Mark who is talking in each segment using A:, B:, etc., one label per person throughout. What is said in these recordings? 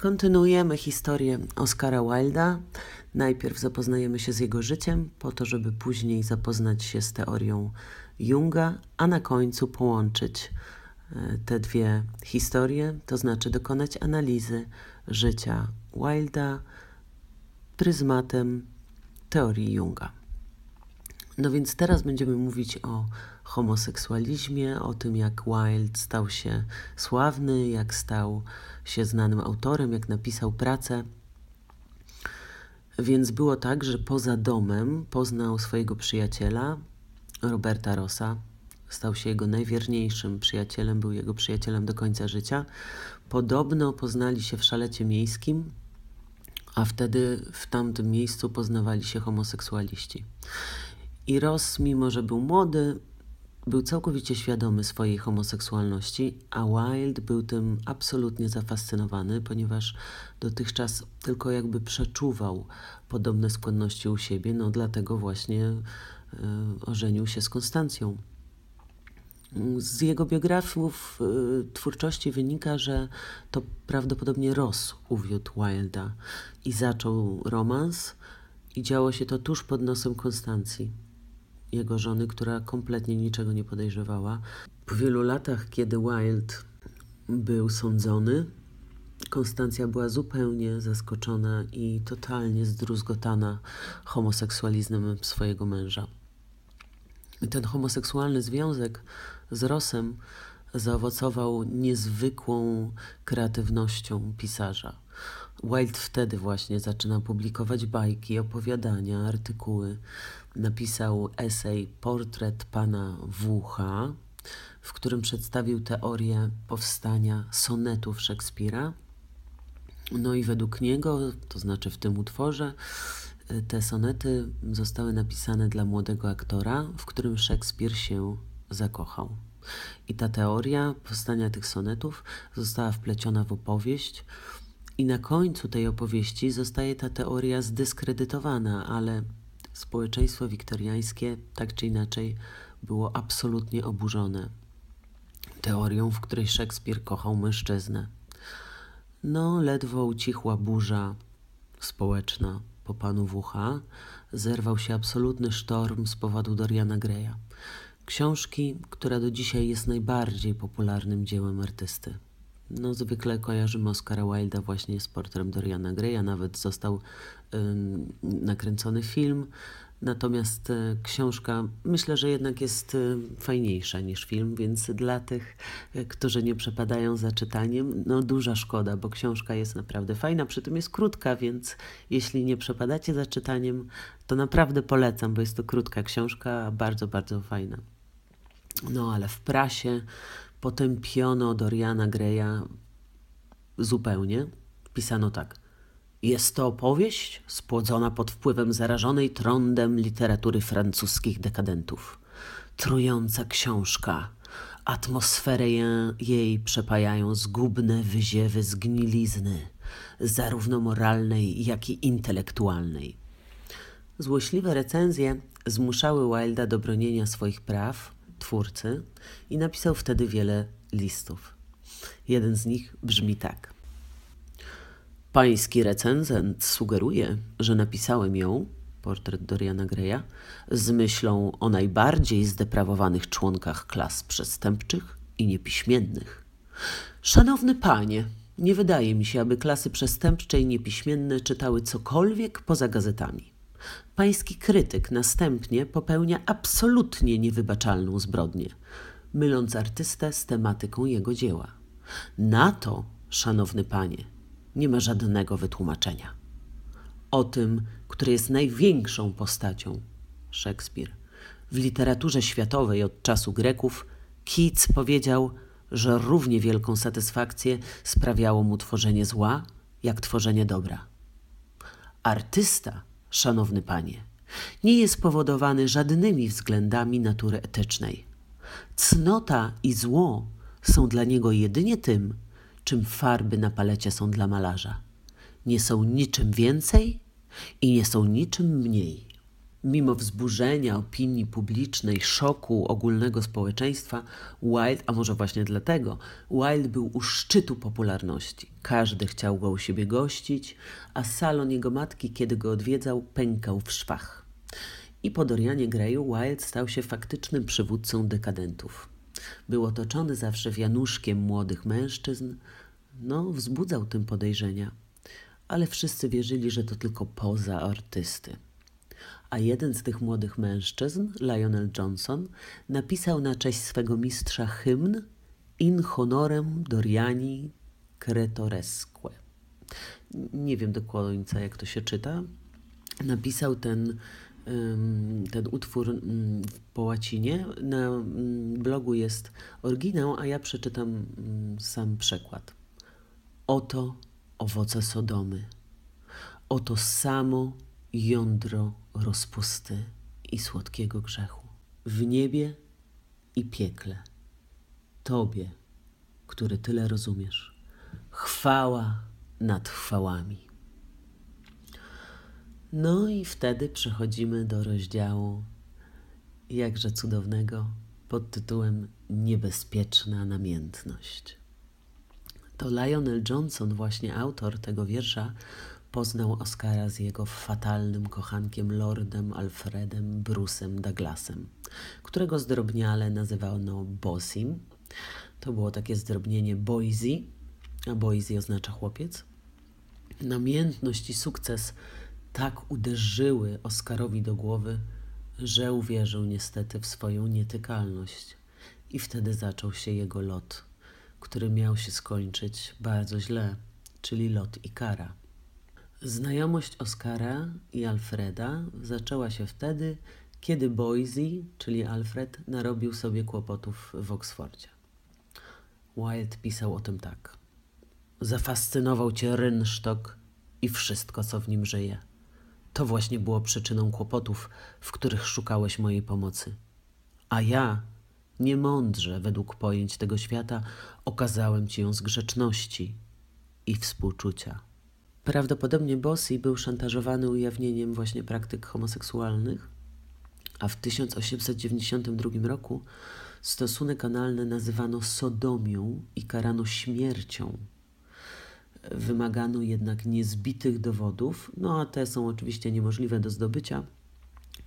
A: Kontynuujemy historię Oscara Wilda. Najpierw zapoznajemy się z jego życiem, po to, żeby później zapoznać się z teorią Junga, a na końcu połączyć e, te dwie historie, to znaczy dokonać analizy życia Wilda pryzmatem teorii Junga. No więc teraz będziemy mówić o homoseksualizmie, o tym jak Wilde stał się sławny, jak stał się znanym autorem, jak napisał pracę. Więc było tak, że poza domem poznał swojego przyjaciela, Roberta Rossa. Stał się jego najwierniejszym przyjacielem, był jego przyjacielem do końca życia. Podobno poznali się w szalecie miejskim, a wtedy w tamtym miejscu poznawali się homoseksualiści. I Ross, mimo że był młody, był całkowicie świadomy swojej homoseksualności, a Wilde był tym absolutnie zafascynowany, ponieważ dotychczas tylko jakby przeczuwał podobne skłonności u siebie, no dlatego właśnie y, ożenił się z Konstancją. Z jego biografów y, twórczości wynika, że to prawdopodobnie Ross uwiódł Wilda i zaczął romans i działo się to tuż pod nosem Konstancji jego żony, która kompletnie niczego nie podejrzewała. Po wielu latach, kiedy Wilde był sądzony, Konstancja była zupełnie zaskoczona i totalnie zdruzgotana homoseksualizmem swojego męża. Ten homoseksualny związek z Rosem zaowocował niezwykłą kreatywnością pisarza. Wilde wtedy właśnie zaczyna publikować bajki, opowiadania, artykuły. Napisał esej Portret pana Wucha, w którym przedstawił teorię powstania sonetów Szekspira. No i według niego, to znaczy w tym utworze, te sonety zostały napisane dla młodego aktora, w którym Szekspir się zakochał. I ta teoria powstania tych sonetów została wpleciona w opowieść, i na końcu tej opowieści zostaje ta teoria zdyskredytowana, ale społeczeństwo wiktoriańskie tak czy inaczej było absolutnie oburzone teorią, w której Szekspir kochał mężczyznę. No, ledwo ucichła burza społeczna po panu Wucha, zerwał się absolutny sztorm z powodu Doriana Greya. Książki, która do dzisiaj jest najbardziej popularnym dziełem artysty. No, zwykle kojarzymy Oscara Wilda właśnie z portrem Doriana Greya, nawet został y, nakręcony film. Natomiast y, książka myślę, że jednak jest y, fajniejsza niż film, więc dla tych, y, którzy nie przepadają za czytaniem, no duża szkoda, bo książka jest naprawdę fajna, przy tym jest krótka, więc jeśli nie przepadacie za czytaniem, to naprawdę polecam, bo jest to krótka książka, bardzo, bardzo fajna. No ale w prasie potępiono Doriana Greya zupełnie. Pisano tak. Jest to opowieść spłodzona pod wpływem zarażonej trądem literatury francuskich dekadentów. Trująca książka. Atmosferę jej przepajają zgubne wyziewy zgnilizny, zarówno moralnej, jak i intelektualnej. Złośliwe recenzje zmuszały Wilda do bronienia swoich praw, twórcy i napisał wtedy wiele listów. Jeden z nich brzmi tak. Pański recenzent sugeruje, że napisałem ją, portret Doriana Greya, z myślą o najbardziej zdeprawowanych członkach klas przestępczych i niepiśmiennych. Szanowny panie, nie wydaje mi się, aby klasy przestępcze i niepiśmienne czytały cokolwiek poza gazetami. Pański krytyk następnie popełnia absolutnie niewybaczalną zbrodnię, myląc artystę z tematyką jego dzieła. Na to, szanowny panie, nie ma żadnego wytłumaczenia. O tym, który jest największą postacią, Szekspir. W literaturze światowej od czasu Greków Keats powiedział, że równie wielką satysfakcję sprawiało mu tworzenie zła, jak tworzenie dobra. Artysta szanowny panie, nie jest spowodowany żadnymi względami natury etycznej. Cnota i zło są dla niego jedynie tym, czym farby na palecie są dla malarza. Nie są niczym więcej i nie są niczym mniej. Mimo wzburzenia opinii publicznej, szoku ogólnego społeczeństwa, Wilde, a może właśnie dlatego, Wilde był u szczytu popularności. Każdy chciał go u siebie gościć, a salon jego matki, kiedy go odwiedzał, pękał w szwach. I po Dorianie Greyu Wilde stał się faktycznym przywódcą dekadentów. Był otoczony zawsze wianuszkiem młodych mężczyzn, no, wzbudzał tym podejrzenia, ale wszyscy wierzyli, że to tylko poza artysty a jeden z tych młodych mężczyzn, Lionel Johnson, napisał na cześć swego mistrza hymn In honorem Doriani Cretoresque. Nie wiem do końca, jak to się czyta. Napisał ten, ten utwór po łacinie. Na blogu jest oryginał, a ja przeczytam sam przekład. Oto owoce Sodomy. Oto samo jądro rozpusty i słodkiego grzechu. W niebie i piekle. Tobie, który tyle rozumiesz. Chwała nad chwałami. No i wtedy przechodzimy do rozdziału jakże cudownego pod tytułem Niebezpieczna namiętność. To Lionel Johnson, właśnie autor tego wiersza, poznał Oscara z jego fatalnym kochankiem Lordem Alfredem Bruce'em Douglasem, którego zdrobniale nazywano Bosim. To było takie zdrobnienie Boise, a Boise oznacza chłopiec. Namiętność i sukces tak uderzyły Oscarowi do głowy, że uwierzył niestety w swoją nietykalność. I wtedy zaczął się jego lot, który miał się skończyć bardzo źle, czyli lot i kara. Znajomość Oscara i Alfreda zaczęła się wtedy, kiedy Boise, czyli Alfred, narobił sobie kłopotów w Oksfordzie. Wilde pisał o tym tak. Zafascynował cię rynsztok i wszystko, co w nim żyje. To właśnie było przyczyną kłopotów, w których szukałeś mojej pomocy. A ja, niemądrze według pojęć tego świata, okazałem ci ją z grzeczności i współczucia. Prawdopodobnie Bossi był szantażowany ujawnieniem właśnie praktyk homoseksualnych, a w 1892 roku stosunek analny nazywano sodomią i karano śmiercią. Wymagano jednak niezbitych dowodów, no a te są oczywiście niemożliwe do zdobycia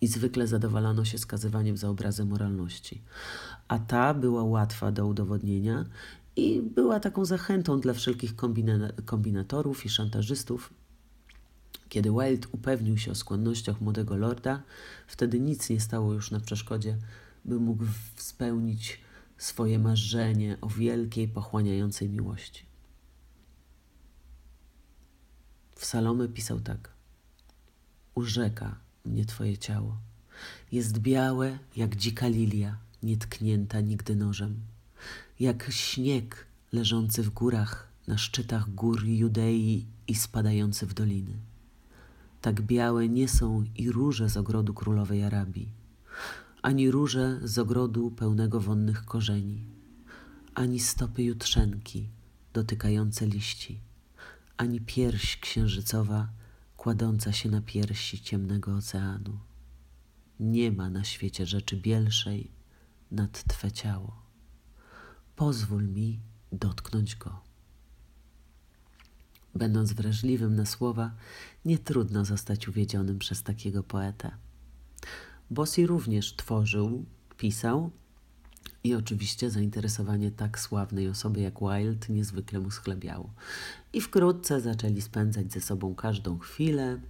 A: i zwykle zadowalano się skazywaniem za obrazy moralności. A ta była łatwa do udowodnienia i była taką zachętą dla wszelkich kombina kombinatorów i szantażystów. Kiedy Wilde upewnił się o skłonnościach młodego lorda, wtedy nic nie stało już na przeszkodzie, by mógł spełnić swoje marzenie o wielkiej, pochłaniającej miłości. W Salome pisał tak: Urzeka mnie Twoje ciało. Jest białe jak dzika lilia, nietknięta nigdy nożem jak śnieg leżący w górach, na szczytach gór Judei i spadający w doliny. Tak białe nie są i róże z ogrodu królowej Arabii, ani róże z ogrodu pełnego wonnych korzeni, ani stopy jutrzenki dotykające liści, ani pierś księżycowa kładąca się na piersi ciemnego oceanu. Nie ma na świecie rzeczy bielszej nad Twe ciało pozwól mi dotknąć go. Będąc wrażliwym na słowa, nie trudno zostać uwiedzionym przez takiego poetę. Bossi również tworzył, pisał i oczywiście zainteresowanie tak sławnej osoby jak Wilde niezwykle mu schlebiało. I wkrótce zaczęli spędzać ze sobą każdą chwilę,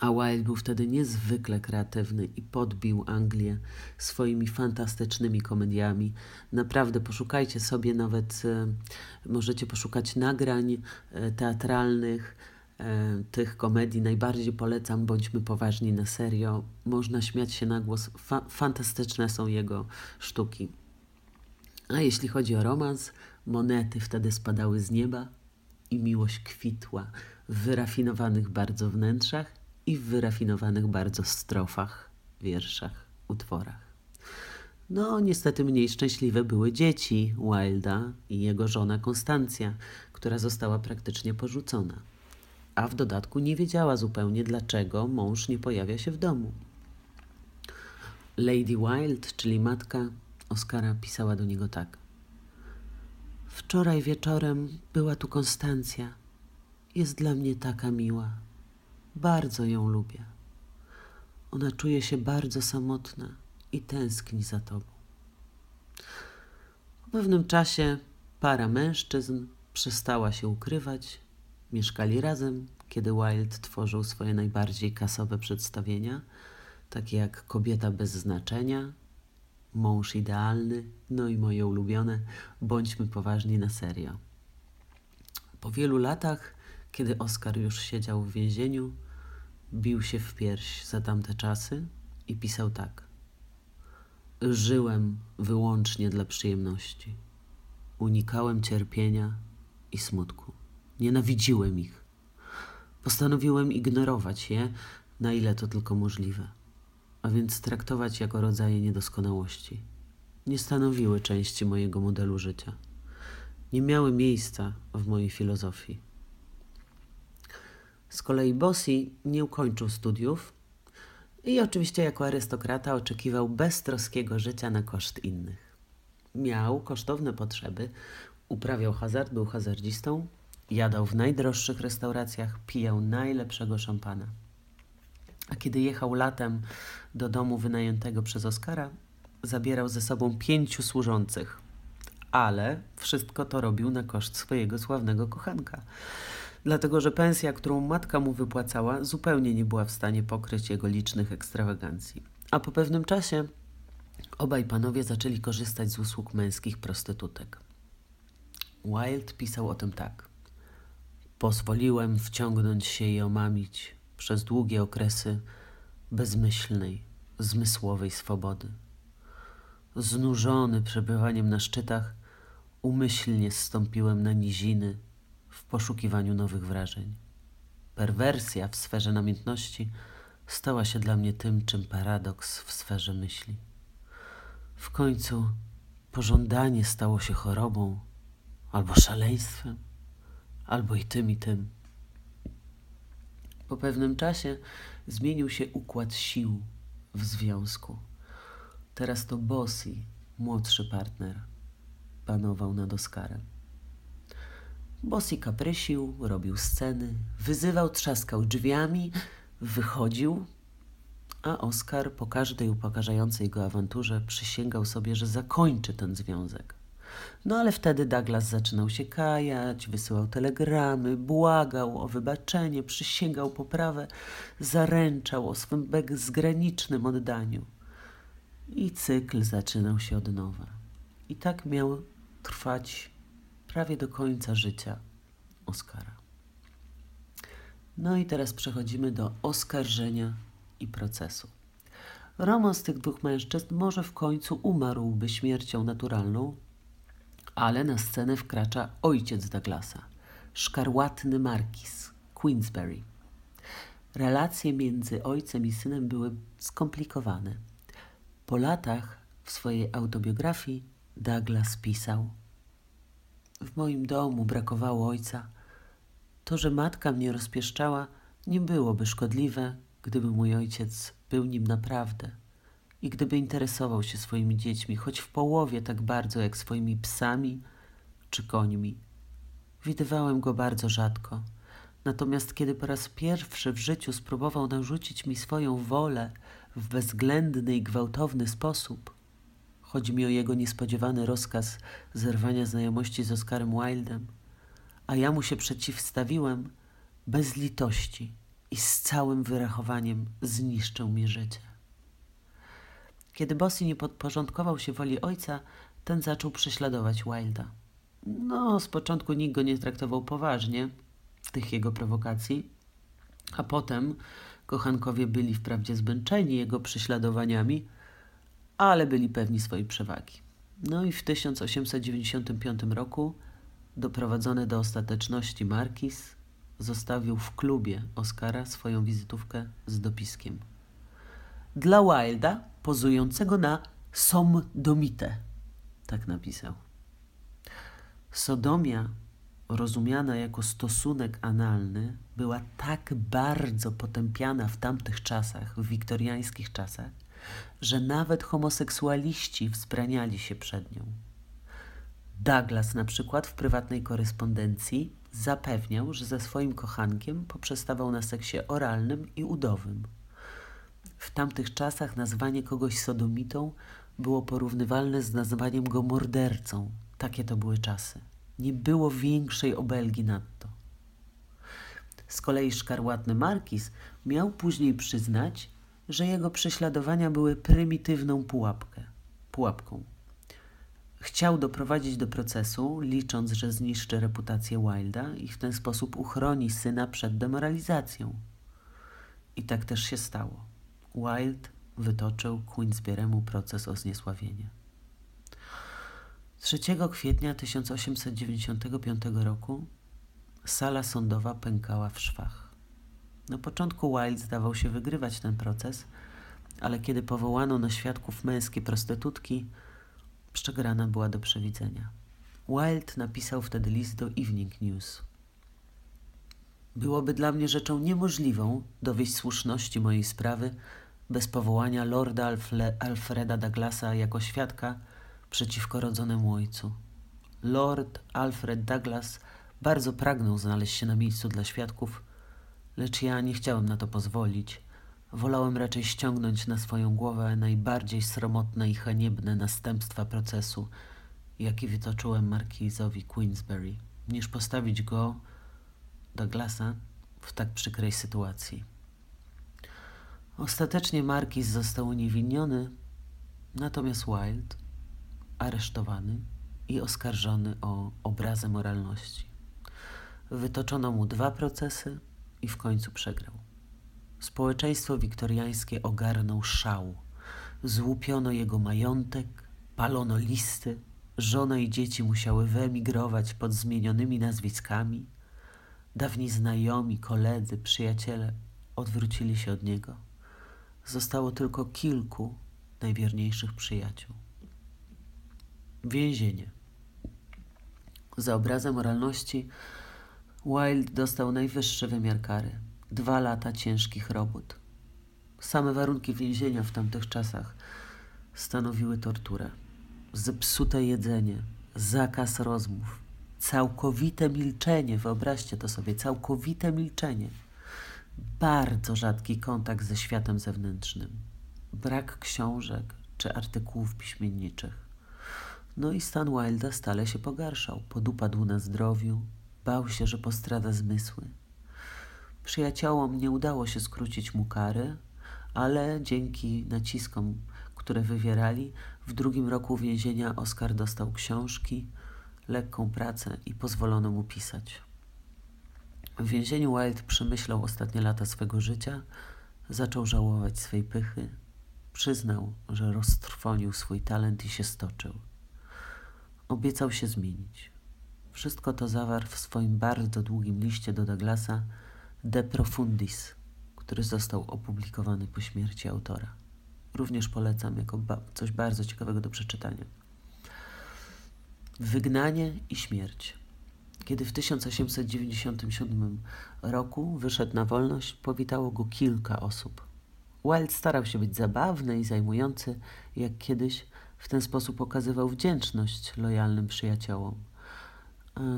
A: a Wilde był wtedy niezwykle kreatywny i podbił Anglię swoimi fantastycznymi komediami. Naprawdę poszukajcie sobie nawet, e, możecie poszukać nagrań e, teatralnych e, tych komedii. Najbardziej polecam Bądźmy poważni na serio. Można śmiać się na głos. Fa fantastyczne są jego sztuki. A jeśli chodzi o romans, monety wtedy spadały z nieba i miłość kwitła w wyrafinowanych bardzo wnętrzach i w wyrafinowanych bardzo strofach, wierszach, utworach. No, niestety mniej szczęśliwe były dzieci Wilda i jego żona Konstancja, która została praktycznie porzucona. A w dodatku nie wiedziała zupełnie, dlaczego mąż nie pojawia się w domu. Lady Wild, czyli matka Oscara, pisała do niego tak. Wczoraj wieczorem była tu Konstancja. Jest dla mnie taka miła. Bardzo ją lubię. Ona czuje się bardzo samotna i tęskni za tobą. Po pewnym czasie para mężczyzn przestała się ukrywać. Mieszkali razem, kiedy Wilde tworzył swoje najbardziej kasowe przedstawienia, takie jak Kobieta bez znaczenia, Mąż idealny, no i moje ulubione Bądźmy poważni na serio. Po wielu latach, kiedy Oskar już siedział w więzieniu, bił się w pierś za tamte czasy i pisał tak. Żyłem wyłącznie dla przyjemności. Unikałem cierpienia i smutku. Nienawidziłem ich. Postanowiłem ignorować je, na ile to tylko możliwe, a więc traktować jako rodzaje niedoskonałości. Nie stanowiły części mojego modelu życia. Nie miały miejsca w mojej filozofii. Z kolei Bossi nie ukończył studiów i oczywiście jako arystokrata oczekiwał beztroskiego życia na koszt innych. Miał kosztowne potrzeby, uprawiał hazard, był hazardzistą, jadał w najdroższych restauracjach, pijał najlepszego szampana. A kiedy jechał latem do domu wynajętego przez Oskara, zabierał ze sobą pięciu służących. Ale wszystko to robił na koszt swojego sławnego kochanka. Dlatego, że pensja, którą matka mu wypłacała, zupełnie nie była w stanie pokryć jego licznych ekstrawagancji. A po pewnym czasie obaj panowie zaczęli korzystać z usług męskich prostytutek. Wilde pisał o tym tak. Pozwoliłem wciągnąć się i omamić przez długie okresy bezmyślnej, zmysłowej swobody. Znużony przebywaniem na szczytach, umyślnie zstąpiłem na niziny w poszukiwaniu nowych wrażeń. Perwersja w sferze namiętności stała się dla mnie tym, czym paradoks w sferze myśli. W końcu pożądanie stało się chorobą, albo szaleństwem, albo i tym, i tym. Po pewnym czasie zmienił się układ sił w związku. Teraz to Bossy, młodszy partner, panował nad Oskarem. Bossy kaprysił, robił sceny, wyzywał, trzaskał drzwiami, wychodził, a Oskar po każdej upokarzającej go awanturze przysięgał sobie, że zakończy ten związek. No ale wtedy Douglas zaczynał się kajać, wysyłał telegramy, błagał o wybaczenie, przysięgał poprawę, zaręczał o swym bezgranicznym oddaniu. I cykl zaczynał się od nowa. I tak miał trwać prawie do końca życia Oskara. No i teraz przechodzimy do oskarżenia i procesu. Romans tych dwóch mężczyzn może w końcu umarłby śmiercią naturalną, ale na scenę wkracza ojciec Douglasa, szkarłatny markiz Queensberry. Relacje między ojcem i synem były skomplikowane. Po latach w swojej autobiografii Douglas pisał: W moim domu brakowało ojca. To, że matka mnie rozpieszczała, nie byłoby szkodliwe, gdyby mój ojciec był nim naprawdę i gdyby interesował się swoimi dziećmi, choć w połowie tak bardzo jak swoimi psami czy końmi. Widywałem go bardzo rzadko. Natomiast kiedy po raz pierwszy w życiu spróbował narzucić mi swoją wolę w bezwzględny i gwałtowny sposób, chodzi mi o jego niespodziewany rozkaz zerwania znajomości z Oscarem Wildem, a ja mu się przeciwstawiłem bez litości i z całym wyrachowaniem zniszczył mi życie. Kiedy Bossy nie podporządkował się woli ojca, ten zaczął prześladować Wilda. No, z początku nikt go nie traktował poważnie, tych jego prowokacji, a potem kochankowie byli wprawdzie zmęczeni jego prześladowaniami, ale byli pewni swojej przewagi. No i w 1895 roku, doprowadzony do ostateczności Markis, zostawił w klubie Oscara swoją wizytówkę z dopiskiem. Dla Wilda pozującego na somdomitę. Tak napisał. Sodomia, rozumiana jako stosunek analny, była tak bardzo potępiana w tamtych czasach, w wiktoriańskich czasach, że nawet homoseksualiści wzbraniali się przed nią. Douglas na przykład w prywatnej korespondencji zapewniał, że ze swoim kochankiem poprzestawał na seksie oralnym i udowym. W tamtych czasach nazwanie kogoś sodomitą było porównywalne z nazwaniem go mordercą. Takie to były czasy. Nie było większej obelgi nad to. Z kolei szkarłatny Markiz miał później przyznać, że jego prześladowania były prymitywną pułapkę, pułapką. Chciał doprowadzić do procesu, licząc, że zniszczy reputację Wilda i w ten sposób uchroni syna przed demoralizacją. I tak też się stało. Wild wytoczył Queensberry'emu proces o zniesławienie. 3 kwietnia 1895 roku sala sądowa pękała w szwach. Na początku Wilde zdawał się wygrywać ten proces, ale kiedy powołano na świadków męskie prostytutki, przegrana była do przewidzenia. Wilde napisał wtedy list do Evening News. Byłoby dla mnie rzeczą niemożliwą dowieść słuszności mojej sprawy bez powołania lorda Alfle Alfreda Douglasa jako świadka przeciwko rodzonemu ojcu. Lord Alfred Douglas bardzo pragnął znaleźć się na miejscu dla świadków, lecz ja nie chciałem na to pozwolić. Wolałem raczej ściągnąć na swoją głowę najbardziej sromotne i haniebne następstwa procesu, jaki wytoczyłem markizowi Queensberry, niż postawić go, Douglasa, w tak przykrej sytuacji. Ostatecznie Markiz został uniewinniony, natomiast Wild aresztowany i oskarżony o obrazę moralności. Wytoczono mu dwa procesy i w końcu przegrał. Społeczeństwo wiktoriańskie ogarnął szał. Złupiono jego majątek, palono listy, żona i dzieci musiały wyemigrować pod zmienionymi nazwiskami. Dawni znajomi, koledzy, przyjaciele odwrócili się od niego. Zostało tylko kilku najwierniejszych przyjaciół. Więzienie. Za obrazę moralności Wilde dostał najwyższy wymiar kary dwa lata ciężkich robót. Same warunki więzienia w tamtych czasach stanowiły torturę. Zepsute jedzenie, zakaz rozmów, całkowite milczenie wyobraźcie to sobie całkowite milczenie bardzo rzadki kontakt ze światem zewnętrznym, brak książek czy artykułów piśmienniczych. No i stan Wilda stale się pogarszał. Podupadł na zdrowiu, bał się, że postrada zmysły. Przyjaciołom nie udało się skrócić mu kary, ale dzięki naciskom, które wywierali, w drugim roku więzienia Oskar dostał książki, lekką pracę i pozwolono mu pisać. W więzieniu Wilde przemyślał ostatnie lata swego życia, zaczął żałować swej pychy, przyznał, że roztrwonił swój talent i się stoczył. Obiecał się zmienić. Wszystko to zawarł w swoim bardzo długim liście do Douglasa De Profundis, który został opublikowany po śmierci autora. Również polecam jako ba coś bardzo ciekawego do przeczytania. Wygnanie i śmierć. Kiedy w 1897 roku wyszedł na wolność, powitało go kilka osób. Wilde starał się być zabawny i zajmujący, jak kiedyś w ten sposób okazywał wdzięczność lojalnym przyjaciołom.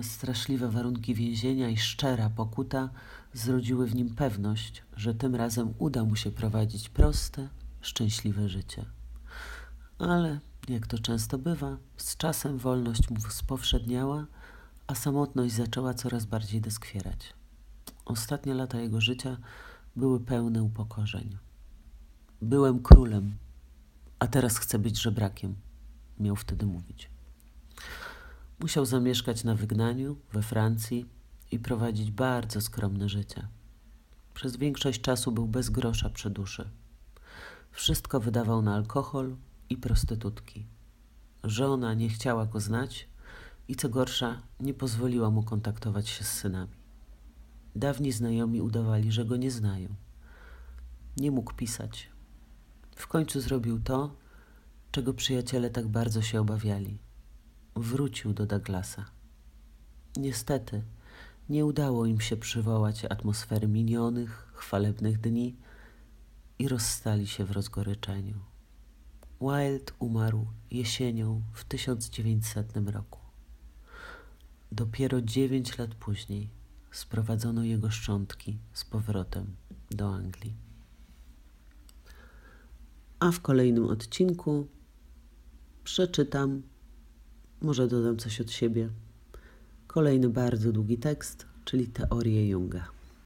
A: Straszliwe warunki więzienia i szczera pokuta zrodziły w nim pewność, że tym razem uda mu się prowadzić proste, szczęśliwe życie. Ale, jak to często bywa, z czasem wolność mu spowszedniała, a samotność zaczęła coraz bardziej doskwierać. Ostatnie lata jego życia były pełne upokorzeń. Byłem królem, a teraz chcę być żebrakiem, miał wtedy mówić. Musiał zamieszkać na wygnaniu we Francji i prowadzić bardzo skromne życie. Przez większość czasu był bez grosza przy duszy. Wszystko wydawał na alkohol i prostytutki. Żona nie chciała go znać i co gorsza, nie pozwoliła mu kontaktować się z synami. Dawni znajomi udawali, że go nie znają. Nie mógł pisać. W końcu zrobił to, czego przyjaciele tak bardzo się obawiali. Wrócił do Douglasa. Niestety, nie udało im się przywołać atmosfery minionych, chwalebnych dni i rozstali się w rozgoryczeniu. Wilde umarł jesienią w 1900 roku. Dopiero 9 lat później sprowadzono jego szczątki z powrotem do Anglii. A w kolejnym odcinku przeczytam, może dodam coś od siebie, kolejny bardzo długi tekst, czyli teorię Junga.